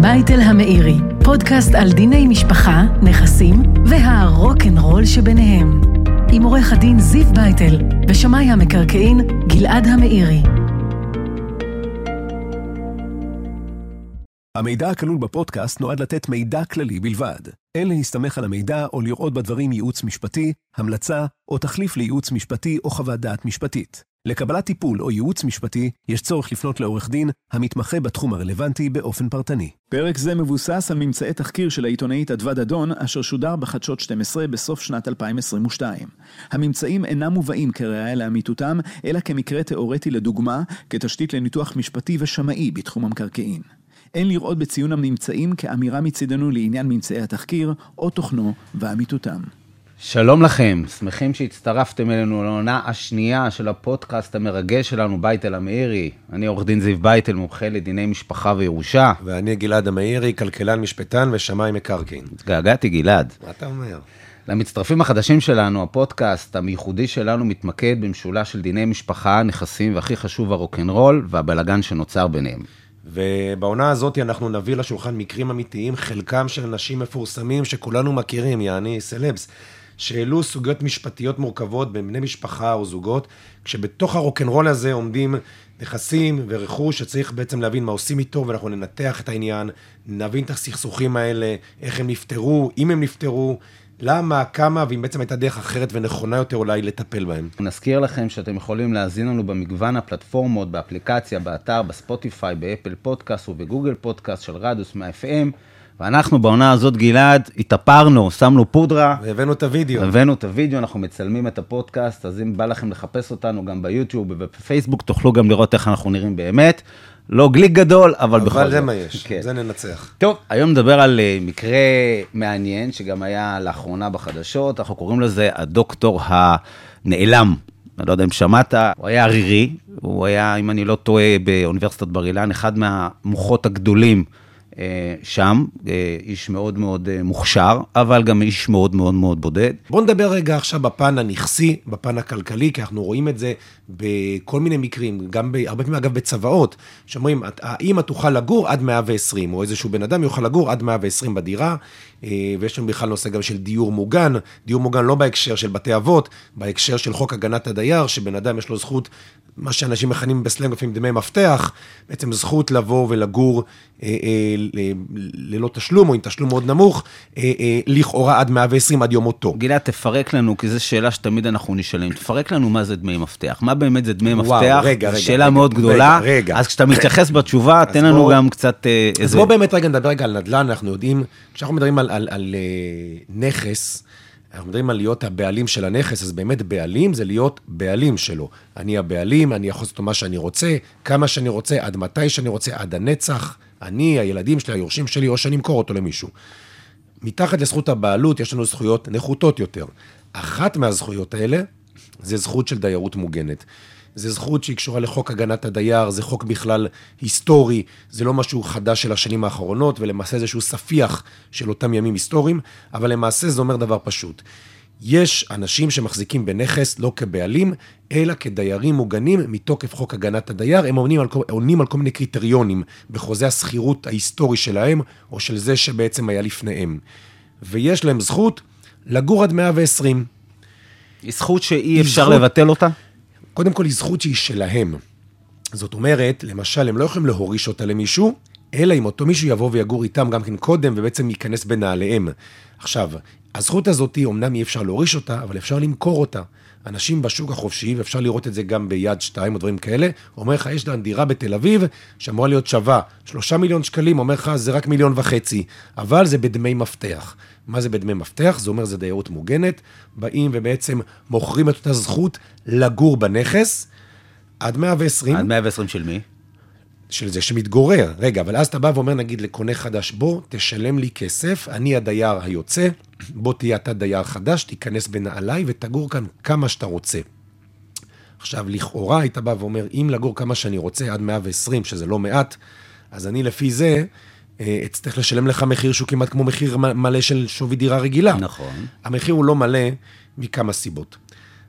בייטל המאירי, פודקאסט על דיני משפחה, נכסים והרוקנרול שביניהם. עם עורך הדין זיו בייטל ושמאי המקרקעין גלעד המאירי. המידע הכלול בפודקאסט נועד לתת מידע כללי בלבד. אין להסתמך על המידע או לראות בדברים ייעוץ משפטי, המלצה או תחליף לייעוץ משפטי או חוות דעת משפטית. לקבלת טיפול או ייעוץ משפטי, יש צורך לפנות לעורך דין המתמחה בתחום הרלוונטי באופן פרטני. פרק זה מבוסס על ממצאי תחקיר של העיתונאית אדוה דדון, אשר שודר בחדשות 12 בסוף שנת 2022. הממצאים אינם מובאים כראיה לאמיתותם, אלא כמקרה תאורטי לדוגמה, כתשתית לניתוח משפטי ושמאי בתחום המקרקעין. אין לראות בציון הממצאים כאמירה מצידנו לעניין ממצאי התחקיר, או תוכנו ואמיתותם. שלום לכם, שמחים שהצטרפתם אלינו לעונה השנייה של הפודקאסט המרגש שלנו, בייטל המאירי. אני עורך דין זיו בייטל, מומחה לדיני משפחה וירושה. ואני גלעד המאירי, כלכלן משפטן ושמאי מקרקעין. התגעגעתי, גלעד. מה אתה אומר? למצטרפים החדשים שלנו, הפודקאסט המייחודי שלנו מתמקד במשולש של דיני משפחה, נכסים, והכי חשוב, הרוקנרול והבלגן שנוצר ביניהם. ובעונה הזאת אנחנו נביא לשולחן מקרים אמיתיים, חלקם של אנשים מפורסמים שכולנו מכירים, יעני סלבס. שהעלו סוגיות משפטיות מורכבות בין בני משפחה או זוגות, כשבתוך הרוקנרול הזה עומדים נכסים ורכוש שצריך בעצם להבין מה עושים איתו, ואנחנו ננתח את העניין, נבין את הסכסוכים האלה, איך הם נפתרו, אם הם נפתרו, למה, כמה, ואם בעצם הייתה דרך אחרת ונכונה יותר אולי לטפל בהם. נזכיר לכם שאתם יכולים להזין לנו במגוון הפלטפורמות, באפליקציה, באתר, בספוטיפיי, באפל פודקאסט ובגוגל פודקאסט של רדיוס מה-FM. ואנחנו בעונה הזאת, גלעד, התאפרנו, שמנו פודרה. והבאנו את הוידאו. הבאנו את הוידאו, אנחנו מצלמים את הפודקאסט, אז אם בא לכם לחפש אותנו גם ביוטיוב ובפייסבוק, תוכלו גם לראות איך אנחנו נראים באמת. לא גליק גדול, אבל, בכל זאת. אבל זה מה יש, כן. זה ננצח. טוב, היום נדבר על אה, מקרה מעניין, שגם היה לאחרונה בחדשות, אנחנו קוראים לזה הדוקטור הנעלם. אני לא יודע אם שמעת, הוא היה ערירי, הוא היה, אם אני לא טועה, באוניברסיטת בר אילן, אחד מהמוחות הגדולים שם, אה, איש מאוד מאוד אה, מוכשר, אבל גם איש מאוד מאוד מאוד בודד. בואו נדבר רגע עכשיו בפן הנכסי, בפן הכלכלי, כי אנחנו רואים את זה בכל מיני מקרים, גם ב, הרבה פעמים אגב בצוואות, שאומרים, האמא תוכל לגור עד 120, או איזשהו בן אדם יוכל לגור עד 120 בדירה, ויש לנו בכלל נושא גם של דיור מוגן, דיור מוגן לא בהקשר של בתי אבות, בהקשר של חוק הגנת הדייר, שבן אדם יש לו זכות מה שאנשים מכנים בסלנג לפעמים דמי מפתח, בעצם זכות לבוא ולגור אה, אה, ללא תשלום, או עם תשלום מאוד נמוך, אה, אה, לכאורה עד 120 עד יום מותו. גלעד, תפרק לנו, כי זו שאלה שתמיד אנחנו נשאלים, תפרק לנו מה זה דמי מפתח. מה באמת זה דמי וואו, מפתח? רגע, רגע. שאלה רגע, מאוד גדולה. רגע, רגע. אז כשאתה מתייחס בתשובה, תן לנו בוא, גם קצת אה, אז איזה... בואו באמת רגע נדבר רגע על נדל"ן, אנחנו יודעים, כשאנחנו מדברים על, על, על נכס, אנחנו מדברים על להיות הבעלים של הנכס, אז באמת בעלים זה להיות בעלים שלו. אני הבעלים, אני יכול לעשות מה שאני רוצה, כמה שאני רוצה, עד מתי שאני רוצה, עד הנצח. אני, הילדים שלי, היורשים שלי, או שאני אמכור אותו למישהו. מתחת לזכות הבעלות יש לנו זכויות נחותות יותר. אחת מהזכויות האלה זה זכות של דיירות מוגנת. זה זכות שהיא קשורה לחוק הגנת הדייר, זה חוק בכלל היסטורי, זה לא משהו חדש של השנים האחרונות, ולמעשה זה איזשהו ספיח של אותם ימים היסטוריים, אבל למעשה זה אומר דבר פשוט. יש אנשים שמחזיקים בנכס לא כבעלים, אלא כדיירים מוגנים מתוקף חוק הגנת הדייר. הם עונים על, עונים על כל מיני קריטריונים בחוזה השכירות ההיסטורי שלהם, או של זה שבעצם היה לפניהם. ויש להם זכות לגור עד 120. היא זכות שאי אפשר זכות- לבטל אותה? קודם כל היא זכות שהיא שלהם. זאת אומרת, למשל, הם לא יכולים להוריש אותה למישהו, אלא אם אותו מישהו יבוא ויגור איתם גם כן קודם, ובעצם ייכנס בנעליהם. עכשיו, הזכות הזאת, אומנם אי אפשר להוריש אותה, אבל אפשר למכור אותה. אנשים בשוק החופשי, ואפשר לראות את זה גם ביד שתיים או דברים כאלה, אומר לך, יש להם דירה בתל אביב, שאמורה להיות שווה שלושה מיליון שקלים, אומר לך, זה רק מיליון וחצי, אבל זה בדמי מפתח. מה זה בדמי מפתח? זה אומר, זה דיירות מוגנת, באים ובעצם מוכרים את אותה זכות לגור בנכס, עד 120. עד 120 של מי? של זה שמתגורר. רגע, אבל אז אתה בא ואומר, נגיד, לקונה חדש, בוא, תשלם לי כסף, אני הדייר היוצא, בוא תהיה אתה דייר חדש, תיכנס בנעליי ותגור כאן כמה שאתה רוצה. עכשיו, לכאורה היית בא ואומר, אם לגור כמה שאני רוצה, עד 120, שזה לא מעט, אז אני לפי זה אצטרך לשלם לך מחיר שהוא כמעט כמו מחיר מלא של שווי דירה רגילה. נכון. המחיר הוא לא מלא מכמה סיבות.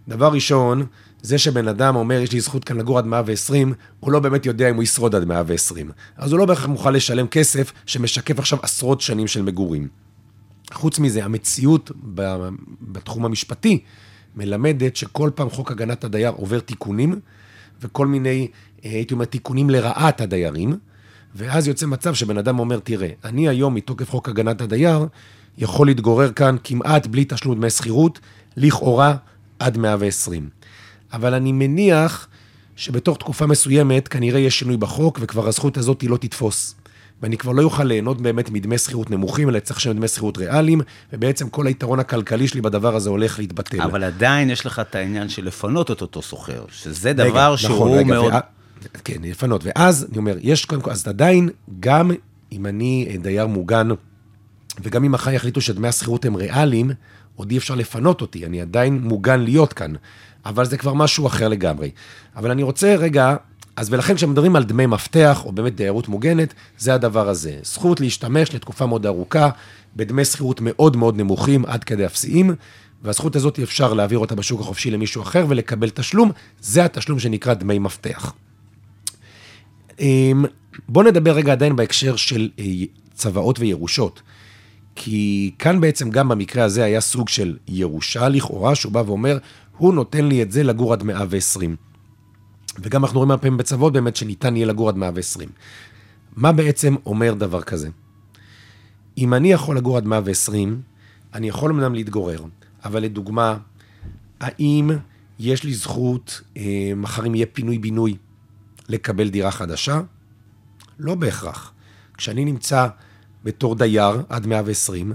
דבר ראשון, זה שבן אדם אומר, יש לי זכות כאן לגור עד 120, הוא לא באמת יודע אם הוא ישרוד עד 120. אז הוא לא בהכרח מוכן לשלם כסף שמשקף עכשיו עשרות שנים של מגורים. חוץ מזה, המציאות בתחום המשפטי מלמדת שכל פעם חוק הגנת הדייר עובר תיקונים, וכל מיני, אה, הייתי אומר, תיקונים לרעת הדיירים, ואז יוצא מצב שבן אדם אומר, תראה, אני היום מתוקף חוק הגנת הדייר, יכול להתגורר כאן כמעט בלי תשלום דמי שכירות, לכאורה עד 120. אבל אני מניח שבתוך תקופה מסוימת כנראה יש שינוי בחוק, וכבר הזכות הזאת היא לא תתפוס. ואני כבר לא אוכל ליהנות באמת מדמי שכירות נמוכים, אלא צריך לשלם דמי שכירות ריאליים, ובעצם כל היתרון הכלכלי שלי בדבר הזה הולך להתבטל. אבל עדיין יש לך את העניין של לפנות את אותו סוחר, שזה רגע, דבר נכון, שהוא רגע, מאוד... וה- כן, לפנות. ואז, אני אומר, יש קודם כל, אז עדיין, גם אם אני אה, דייר מוגן, וגם אם מחר יחליטו שדמי השכירות הם ריאליים, עוד אי אפשר לפנות אותי, אני עדיין מוגן להיות כאן. אבל זה כבר משהו אחר לגמרי. אבל אני רוצה רגע, אז ולכן כשמדברים על דמי מפתח, או באמת דיירות מוגנת, זה הדבר הזה. זכות להשתמש לתקופה מאוד ארוכה, בדמי שכירות מאוד מאוד נמוכים, עד כדי אפסיים, והזכות הזאת אפשר להעביר אותה בשוק החופשי למישהו אחר ולקבל תשלום, זה התשלום שנקרא דמי מפתח. אמ, בואו נדבר רגע עדיין בהקשר של אה, צוואות וירושות. כי כאן בעצם גם במקרה הזה היה סוג של ירושה לכאורה, שהוא בא ואומר, הוא נותן לי את זה לגור עד 120. וגם אנחנו רואים הרבה פעמים בצוות באמת שניתן יהיה לגור עד 120. מה בעצם אומר דבר כזה? אם אני יכול לגור עד 120, אני יכול אמנם להתגורר, אבל לדוגמה, האם יש לי זכות, אה, מחר אם יהיה פינוי-בינוי, לקבל דירה חדשה? לא בהכרח. כשאני נמצא בתור דייר עד 120,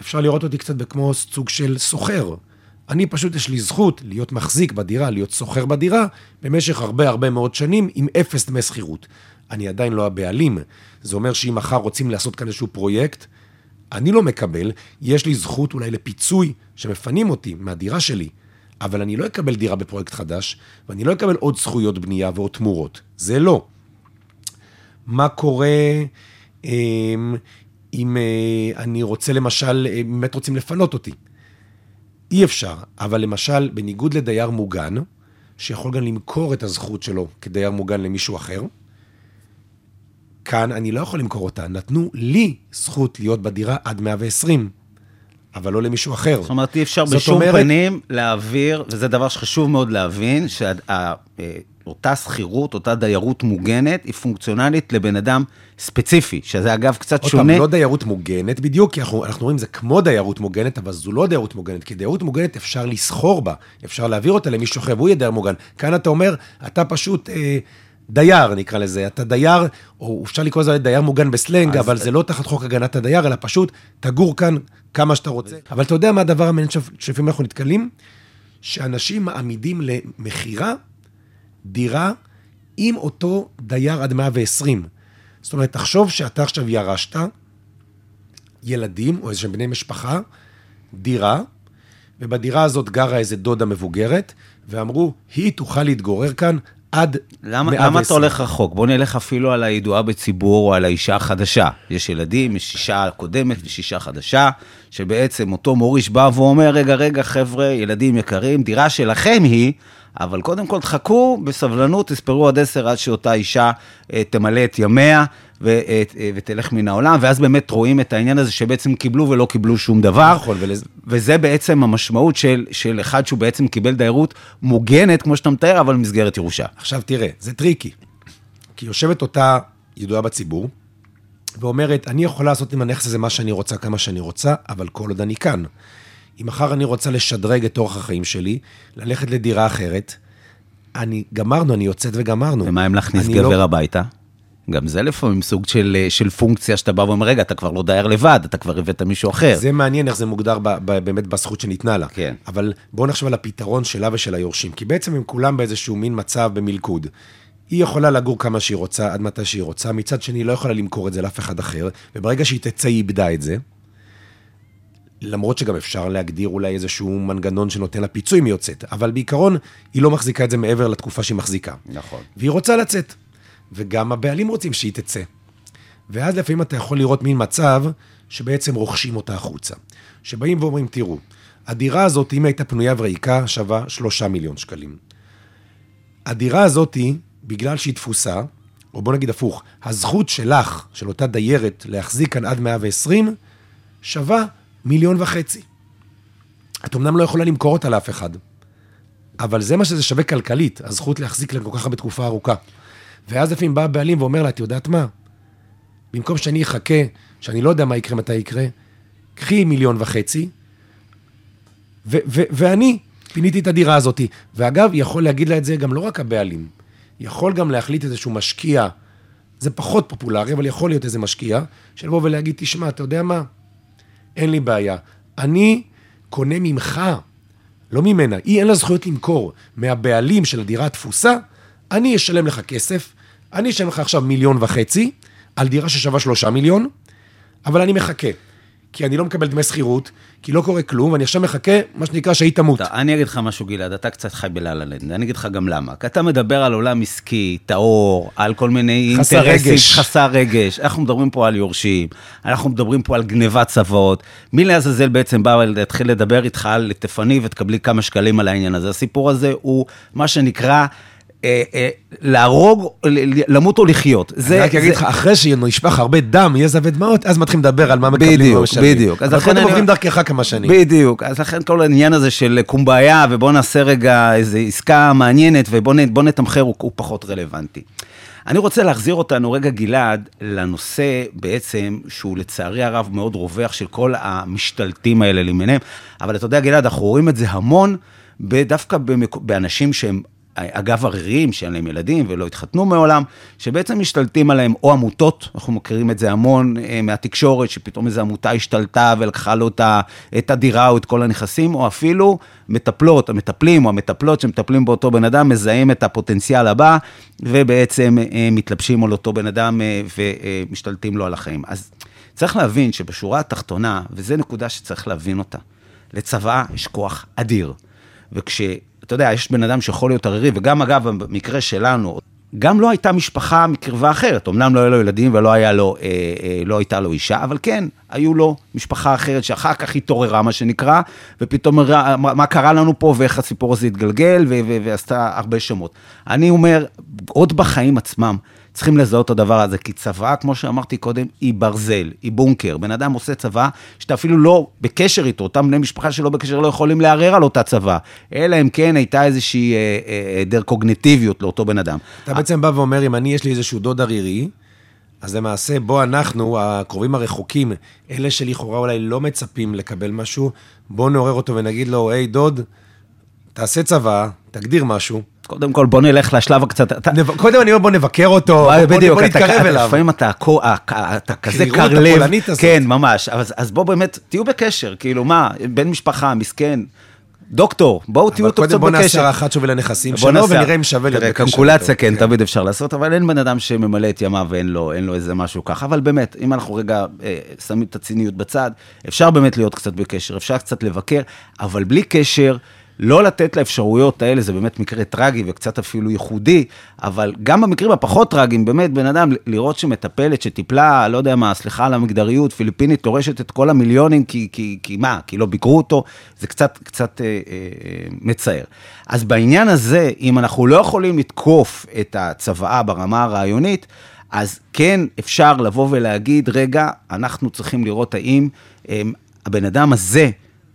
אפשר לראות אותי קצת כמו סוג של סוחר. אני פשוט, יש לי זכות להיות מחזיק בדירה, להיות סוחר בדירה, במשך הרבה הרבה מאוד שנים עם אפס דמי שכירות. אני עדיין לא הבעלים. זה אומר שאם מחר רוצים לעשות כאן איזשהו פרויקט, אני לא מקבל, יש לי זכות אולי לפיצוי שמפנים אותי מהדירה שלי, אבל אני לא אקבל דירה בפרויקט חדש, ואני לא אקבל עוד זכויות בנייה ועוד תמורות. זה לא. מה קורה אמ, אם אה, אני רוצה למשל, אה, באמת רוצים לפנות אותי? אי אפשר, אבל למשל, בניגוד לדייר מוגן, שיכול גם למכור את הזכות שלו כדייר מוגן למישהו אחר, כאן אני לא יכול למכור אותה. נתנו לי זכות להיות בדירה עד 120, אבל לא למישהו אחר. זאת אומרת, אי אפשר בשום אומרת- פנים להעביר, וזה דבר שחשוב מאוד להבין, שאותה שכירות, אותה דיירות מוגנת, היא פונקציונלית לבן אדם ספציפי, שזה אגב קצת עוד פעם, שונה. לא דיירות מוגנת בדיוק, כי אנחנו, אנחנו רואים זה כמו דיירות מוגנת, אבל זו לא דיירות מוגנת, כי דיירות מוגנת אפשר לסחור בה, אפשר להעביר אותה למישהו אחר, והוא יהיה דייר מוגן. כאן אתה אומר, אתה פשוט אה, דייר, נקרא לזה, אתה דייר, או אפשר לקרוא לזה דייר מוגן בסלנג, אבל זה לא תחת חוק הגנת הדייר, אלא פשוט תגור כאן כמה שאתה רוצה. אבל אתה יודע מה הדבר המעניין שלפ- שלפעמים אנחנו נתקלים? שאנשים מעמידים למכירה דירה עם אותו דייר עד 120. זאת אומרת, תחשוב שאתה עכשיו ירשת ילדים או איזה בני משפחה, דירה, ובדירה הזאת גרה איזה דודה מבוגרת, ואמרו, היא תוכל להתגורר כאן עד למה, 120. למה אתה הולך רחוק? בוא נלך אפילו על הידועה בציבור או על האישה החדשה. יש ילדים, יש אישה קודמת ויש אישה חדשה, שבעצם אותו מוריש בא ואומר, רגע, רגע, חבר'ה, ילדים יקרים, דירה שלכם היא, אבל קודם כל תחכו בסבלנות, תספרו עד עשר עד שאותה אישה אה, תמלא את ימיה ו, אה, אה, ותלך מן העולם, ואז באמת רואים את העניין הזה שבעצם קיבלו ולא קיבלו שום דבר. נכון. וזה בעצם המשמעות של, של אחד שהוא בעצם קיבל דיירות מוגנת, כמו שאתה מתאר, אבל במסגרת ירושה. עכשיו תראה, זה טריקי. כי יושבת אותה ידועה בציבור, ואומרת, אני יכולה לעשות עם הנכס הזה מה שאני רוצה, כמה שאני רוצה, אבל כל עוד אני כאן. אם מחר אני רוצה לשדרג את אורח החיים שלי, ללכת לדירה אחרת, אני, גמרנו, אני יוצאת וגמרנו. ומה אם להכניס גבר לא- הביתה? גם זה לפעמים סוג של, אה, של פונקציה שאתה בא ואומר, רגע, אתה כבר לא דייר לבד, אתה כבר הבאת מישהו אחר. זה מעניין איך זה מוגדר ב, ב, באמת בזכות שניתנה לה. כן. אבל בואו נחשוב על הפתרון שלה ושל היורשים, כי בעצם הם כולם באיזשהו מין מצב במלכוד. היא יכולה לגור כמה שהיא רוצה, עד מתי שהיא רוצה, מצד שני היא לא יכולה למכור את זה לאף אחד אחר, וברגע שהיא תצא היא איבדה את זה. למרות שגם אפשר להגדיר אולי איזשהו מנגנון שנותן לה פיצוי אם היא יוצאת, אבל בעיקרון היא לא מחזיקה את זה מעבר לתקופה שהיא מחזיקה. נכון. והיא רוצה לצאת. וגם הבעלים רוצים שהיא תצא. ואז לפעמים אתה יכול לראות מין מצב שבעצם רוכשים אותה החוצה. שבאים ואומרים, תראו, הדירה הזאת, אם הייתה פנויה וריקה, שווה שלושה מיליון שקלים. הדירה הזאת, בגלל שהיא תפוסה, או בוא נגיד הפוך, הזכות שלך, של אותה דיירת, להחזיק כאן עד 120, שווה מיליון וחצי. את אמנם לא יכולה למכור אותה לאף אחד, אבל זה מה שזה שווה כלכלית, הזכות להחזיק להם כל כך הרבה תקופה ארוכה. ואז לפעמים בא הבעלים ואומר לה, את יודעת מה? במקום שאני אחכה, שאני לא יודע מה יקרה, מתי יקרה, קחי מיליון וחצי, ו- ו- ואני פיניתי את הדירה הזאת. ואגב, יכול להגיד לה את זה גם לא רק הבעלים, יכול גם להחליט איזשהו משקיע, זה פחות פופולרי, אבל יכול להיות איזה משקיע, שלבוא ולהגיד, תשמע, אתה יודע מה? אין לי בעיה. אני קונה ממך, לא ממנה, היא אין לה זכויות למכור, מהבעלים של הדירה התפוסה, אני אשלם לך כסף, אני אשלם לך עכשיו מיליון וחצי, על דירה ששווה שלושה מיליון, אבל אני מחכה. כי אני לא מקבל דמי שכירות, כי לא קורה כלום, ואני עכשיו מחכה, מה שנקרא, שהיא תמות. אני אגיד לך משהו, גלעד, אתה קצת חי בלה-לה-לנד, אני אגיד לך גם למה. כי אתה מדבר על עולם עסקי, טהור, על כל מיני חסר אינטרסים, רגש. חסר רגש. אנחנו מדברים פה על יורשים, אנחנו מדברים פה על גנבת צוואות. מי לעזאזל בעצם בא להתחיל לדבר איתך על תפני ותקבלי כמה שקלים על העניין הזה? הסיפור הזה הוא מה שנקרא... אה, אה, להרוג, למות או לחיות. אני רק אגיד לך, אחרי שנשפך הרבה דם, יזע ודמעות, אז מתחילים לדבר על מה מקבלים בדיוק, ומה משלמים. בדיוק. אז לכן קודם אני- עוברים דרכך כמה שנים. בדיוק, אז לכן כל העניין הזה של קומביה, ובוא נעשה רגע איזו עסקה מעניינת, ובוא נתמחר, הוא, פחות רלוונטי. אני רוצה להחזיר אותנו רגע, גלעד, לנושא בעצם, שהוא לצערי הרב מאוד רווח של כל המשתלטים האלה למיניהם, אבל אתה יודע, גלעד, אנחנו רואים את זה המון, דווקא. באנשים שהם... אגב עריריים, שאין להם ילדים ולא התחתנו מעולם, שבעצם משתלטים עליהם, או עמותות, אנחנו מכירים את זה המון אה, מהתקשורת, שפתאום איזו עמותה השתלטה ולקחה לו את הדירה או את כל הנכסים, או אפילו מטפלות, המטפלים או המטפלות שמטפלים באותו בן אדם, מזהים את הפוטנציאל הבא, ובעצם אה, מתלבשים על אותו בן אדם אה, ומשתלטים לו על החיים. אז צריך להבין שבשורה התחתונה, וזו נקודה שצריך להבין אותה, לצבא יש כוח אדיר. וכש... אתה יודע, יש בן אדם שיכול להיות ערירי, וגם אגב, במקרה שלנו, גם לא הייתה משפחה מקרבה אחרת. אמנם לא היו לו ילדים ולא היה לו, אה, אה, לא הייתה לו אישה, אבל כן, היו לו משפחה אחרת שאחר כך התעוררה, מה שנקרא, ופתאום מה, מה קרה לנו פה ואיך הסיפור הזה התגלגל, ו- ו- ועשתה הרבה שמות. אני אומר, עוד בחיים עצמם, צריכים לזהות את הדבר הזה, כי צבא, כמו שאמרתי קודם, היא ברזל, היא בונקר. בן אדם עושה צבא שאתה אפילו לא בקשר איתו, אותם בני משפחה שלא בקשר לא יכולים לערער על אותה צבא, אלא אם כן הייתה איזושהי אה, אה, היעדר קוגניטיביות לאותו בן אדם. אתה בעצם בא ואומר, אם אני, יש לי איזשהו דוד ערירי, אז למעשה, בוא אנחנו, הקרובים הרחוקים, אלה שלכאורה אולי לא מצפים לקבל משהו, בוא נעורר אותו ונגיד לו, היי דוד, תעשה צבא, תגדיר משהו. קודם כל, בוא נלך לשלב הקצת... אתה... נב... קודם אני אומר, בוא נבקר אותו, בוא, בדיוק, בוא אתה- נתקרב אתה- אליו. לפעמים אתה, אה, אתה כזה קר לב. כן, ממש, אז, אז בוא באמת, תהיו בקשר, כאילו מה, בן משפחה, מסכן, דוקטור, בואו תהיו אבל איתו קצת קודם בוא נעשה בקשר. הערכת שווי לנכסים שלו, נעשה- ונראה אם שווה להיות בקשר. קלקולציה, איתו. כן, תמיד אפשר לעשות, אבל אין בן אדם שממלא את ימיו ואין לו, לו איזה משהו ככה. אבל באמת, אם אנחנו רגע אה, שמים את הציניות בצד, אפשר באמת להיות קצת בקשר, אפשר קצת לבקר, אבל בלי קשר, לא לתת לאפשרויות האלה, זה באמת מקרה טרגי וקצת אפילו ייחודי, אבל גם במקרים הפחות טרגיים, באמת, בן אדם, לראות שמטפלת, שטיפלה, לא יודע מה, סליחה על המגדריות, פיליפינית, דורשת את כל המיליונים, כי, כי, כי מה, כי לא ביקרו אותו, זה קצת, קצת אה, אה, מצער. אז בעניין הזה, אם אנחנו לא יכולים לתקוף את הצוואה ברמה הרעיונית, אז כן אפשר לבוא ולהגיד, רגע, אנחנו צריכים לראות האם אה, הבן אדם הזה,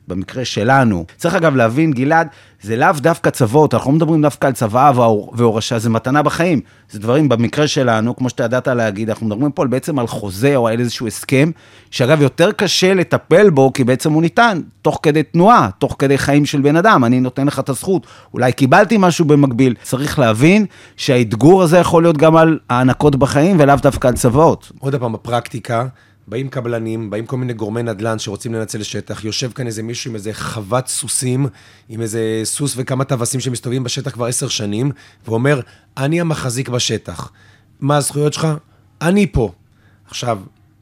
במקרה שלנו. צריך אגב להבין, גלעד, זה לאו דווקא צוואות, אנחנו לא מדברים דווקא על צוואה והור- והורשה, זה מתנה בחיים. זה דברים, במקרה שלנו, כמו שאתה ידעת להגיד, אנחנו מדברים פה בעצם על חוזה או על איזשהו הסכם, שאגב, יותר קשה לטפל בו, כי בעצם הוא ניתן תוך כדי תנועה, תוך כדי חיים של בן אדם. אני נותן לך את הזכות, אולי קיבלתי משהו במקביל. צריך להבין שהאתגור הזה יכול להיות גם על הענקות בחיים, ולאו דווקא על צוואות. עוד פעם, בפרקטיקה, באים קבלנים, באים כל מיני גורמי נדל"ן שרוצים לנצל שטח, יושב כאן איזה מישהו עם איזה חוות סוסים, עם איזה סוס וכמה טווסים שמסתובבים בשטח כבר עשר שנים, ואומר, אני המחזיק בשטח. מה הזכויות שלך? אני פה. עכשיו,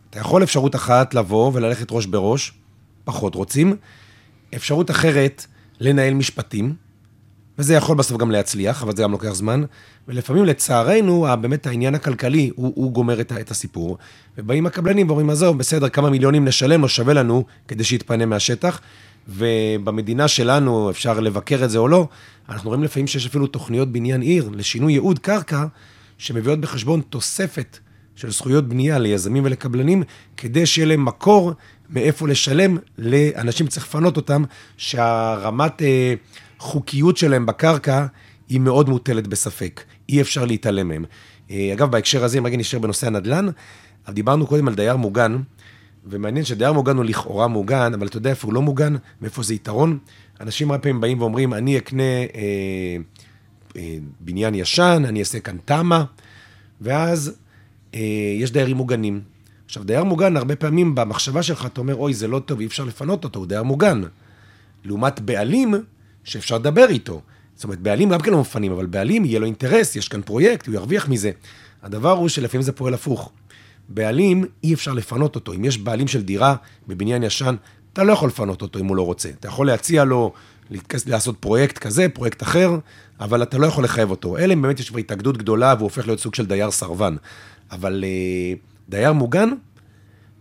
אתה יכול אפשרות אחת לבוא וללכת ראש בראש, פחות רוצים. אפשרות אחרת, לנהל משפטים, וזה יכול בסוף גם להצליח, אבל זה גם לוקח זמן. ולפעמים, לצערנו, באמת העניין הכלכלי, הוא, הוא גומר את, את הסיפור. ובאים הקבלנים ואומרים, עזוב, בסדר, כמה מיליונים נשלם, לא שווה לנו, כדי שיתפנה מהשטח. ובמדינה שלנו, אפשר לבקר את זה או לא, אנחנו רואים לפעמים שיש אפילו תוכניות בניין עיר לשינוי ייעוד קרקע, שמביאות בחשבון תוספת של זכויות בנייה ליזמים ולקבלנים, כדי שיהיה להם מקור מאיפה לשלם לאנשים שצריך לפנות אותם, שהרמת אה, חוקיות שלהם בקרקע היא מאוד מוטלת בספק. אי אפשר להתעלם מהם. אה, אגב, בהקשר הזה, אם רגע נשאר בנושא הנדל"ן, דיברנו קודם על דייר מוגן, ומעניין שדייר מוגן הוא לכאורה מוגן, אבל אתה יודע איפה הוא לא מוגן, מאיפה זה יתרון? אנשים הרבה פעמים באים ואומרים, אני אקנה אה, אה, בניין ישן, אני אעשה כאן תמ"א, ואז אה, יש דיירים מוגנים. עכשיו, דייר מוגן, הרבה פעמים במחשבה שלך אתה אומר, אוי, זה לא טוב, אי אפשר לפנות אותו, הוא דייר מוגן. לעומת בעלים, שאפשר לדבר איתו. זאת אומרת, בעלים גם כן לא מפנים, אבל בעלים, יהיה לו אינטרס, יש כאן פרויקט, הוא ירוויח מזה. הדבר הוא שלפעמים זה פועל הפוך. בעלים, אי אפשר לפנות אותו. אם יש בעלים של דירה בבניין ישן, אתה לא יכול לפנות אותו אם הוא לא רוצה. אתה יכול להציע לו לעשות פרויקט כזה, פרויקט אחר, אבל אתה לא יכול לחייב אותו. אלא אם באמת יש כבר התאגדות גדולה והוא הופך להיות סוג של דייר סרבן. אבל אה, דייר מוגן,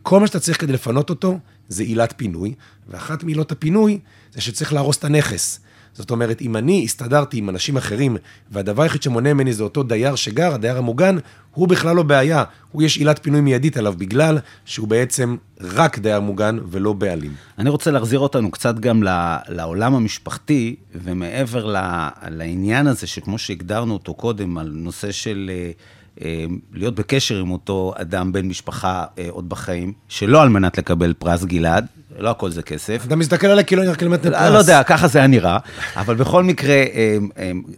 כל מה שאתה צריך כדי לפנות אותו זה עילת פינוי, ואחת מעילות הפינוי זה שצריך להרוס את הנכס. זאת אומרת, אם אני הסתדרתי עם אנשים אחרים, והדבר היחיד שמונע ממני זה אותו דייר שגר, הדייר המוגן, הוא בכלל לא בעיה. הוא יש עילת פינוי מיידית עליו, בגלל שהוא בעצם רק דייר מוגן ולא בעלים. אני רוצה להחזיר אותנו קצת גם לעולם המשפחתי, ומעבר לעניין הזה, שכמו שהגדרנו אותו קודם, על נושא של... אה, להיות בקשר עם אותו אדם, בן משפחה אה, עוד בחיים, שלא על מנת לקבל פרס גלעד, לא הכל זה כסף. אתה מסתכל עליי כאילו אני רק אלמנט פרס. לא יודע, ככה זה היה נראה, אבל בכל מקרה, אה,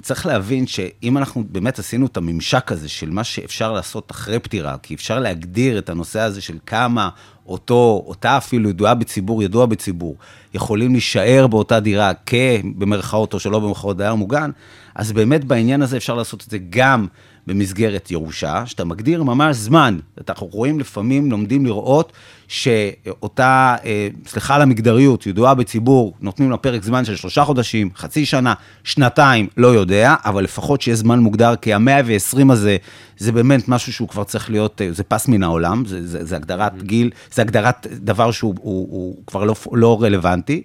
צריך להבין שאם אנחנו באמת עשינו את הממשק הזה של מה שאפשר לעשות אחרי פטירה, כי אפשר להגדיר את הנושא הזה של כמה אותו, אותה אפילו ידועה בציבור, ידוע בציבור, יכולים להישאר באותה דירה כבמרכאות או שלא במרכאות דייר מוגן, אז באמת בעניין הזה אפשר לעשות את זה גם במסגרת ירושה, שאתה מגדיר ממש זמן. אנחנו רואים לפעמים, לומדים לראות שאותה, אה, סליחה על המגדריות, ידועה בציבור, נותנים לה פרק זמן של שלושה חודשים, חצי שנה, שנתיים, לא יודע, אבל לפחות שיהיה זמן מוגדר, כי המאה ועשרים הזה, זה באמת משהו שהוא כבר צריך להיות, אה, זה פס מן העולם, זה, זה, זה הגדרת גיל, זה הגדרת דבר שהוא הוא, הוא כבר לא, לא רלוונטי.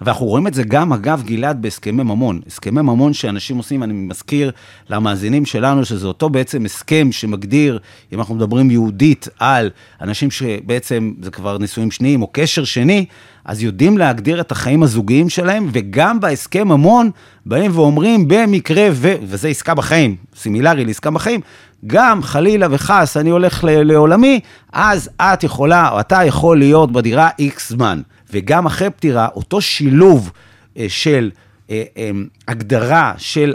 ואנחנו רואים את זה גם, אגב, גלעד, בהסכמי ממון. הסכמי ממון שאנשים עושים, אני מזכיר למאזינים שלנו, שזה אותו בעצם הסכם שמגדיר, אם אנחנו מדברים יהודית, על אנשים שבעצם זה כבר נישואים שניים או קשר שני, אז יודעים להגדיר את החיים הזוגיים שלהם, וגם בהסכם ממון באים ואומרים, במקרה, ו... וזה עסקה בחיים, סימילרי לעסקה בחיים, גם חלילה וחס אני הולך לעולמי, אז את יכולה, או אתה יכול להיות בדירה איקס זמן. וגם אחרי פטירה, אותו שילוב אה, של אה, אה, הגדרה של,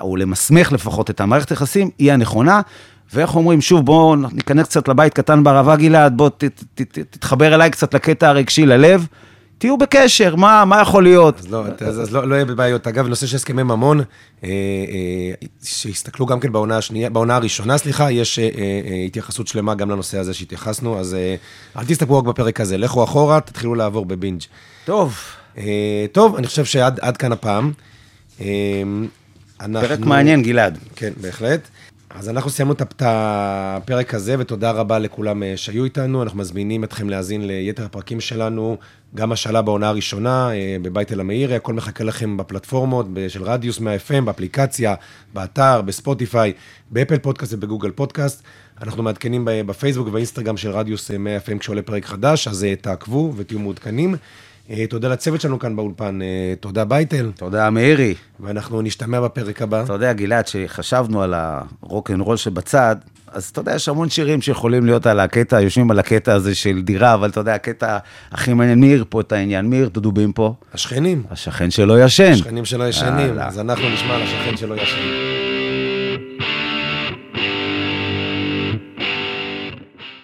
או למסמך לפחות את המערכת היחסים, היא הנכונה. ואיך אומרים, שוב, בואו ניכנס קצת לבית קטן בערבה, גלעד, בוא תתחבר אליי קצת לקטע הרגשי ללב. תהיו בקשר, מה, מה יכול להיות? אז, לא, אז, אז לא, לא יהיה בעיות. אגב, נושא של הסכמי ממון, אה, אה, שהסתכלו גם כן בעונה השנייה, בעונה הראשונה, סליחה, יש אה, אה, התייחסות שלמה גם לנושא הזה שהתייחסנו, אז אה, אל תסתכלו רק בפרק הזה, לכו אחורה, תתחילו לעבור בבינג'. טוב. אה, טוב, אני חושב שעד כאן הפעם. אה, אנחנו... פרק מעניין, גלעד. כן, בהחלט. אז אנחנו סיימנו את הפרק הזה, ותודה רבה לכולם אה, שהיו איתנו. אנחנו מזמינים אתכם להאזין ליתר הפרקים שלנו, גם השאלה בעונה הראשונה, אה, בבית אל המאירי, הכל מחכה לכם בפלטפורמות של רדיוס 100 FM, באפליקציה, באתר, בספוטיפיי, באפל פודקאסט ובגוגל פודקאסט. אנחנו מעדכנים בפייסבוק ובאינסטגרם של רדיוס 100 FM כשעולה פרק חדש, אז אה, תעקבו ותהיו מעודכנים. אה, תודה לצוות שלנו כאן באולפן, אה, תודה בייטל. תודה מאירי. ואנחנו נשתמע בפרק הבא. אתה יודע, גלעד, שחשבנו על הרוקנרול שבצד, אז אתה יודע, יש המון שירים שיכולים להיות על הקטע, יושבים על הקטע הזה של דירה, אבל אתה יודע, הקטע הכי מעניין, מי פה העניין? מי הדובים פה? השכנים. השכן שלא ישן. השכנים שלא ישנים, אז אנחנו נשמע על השכן שלא ישן.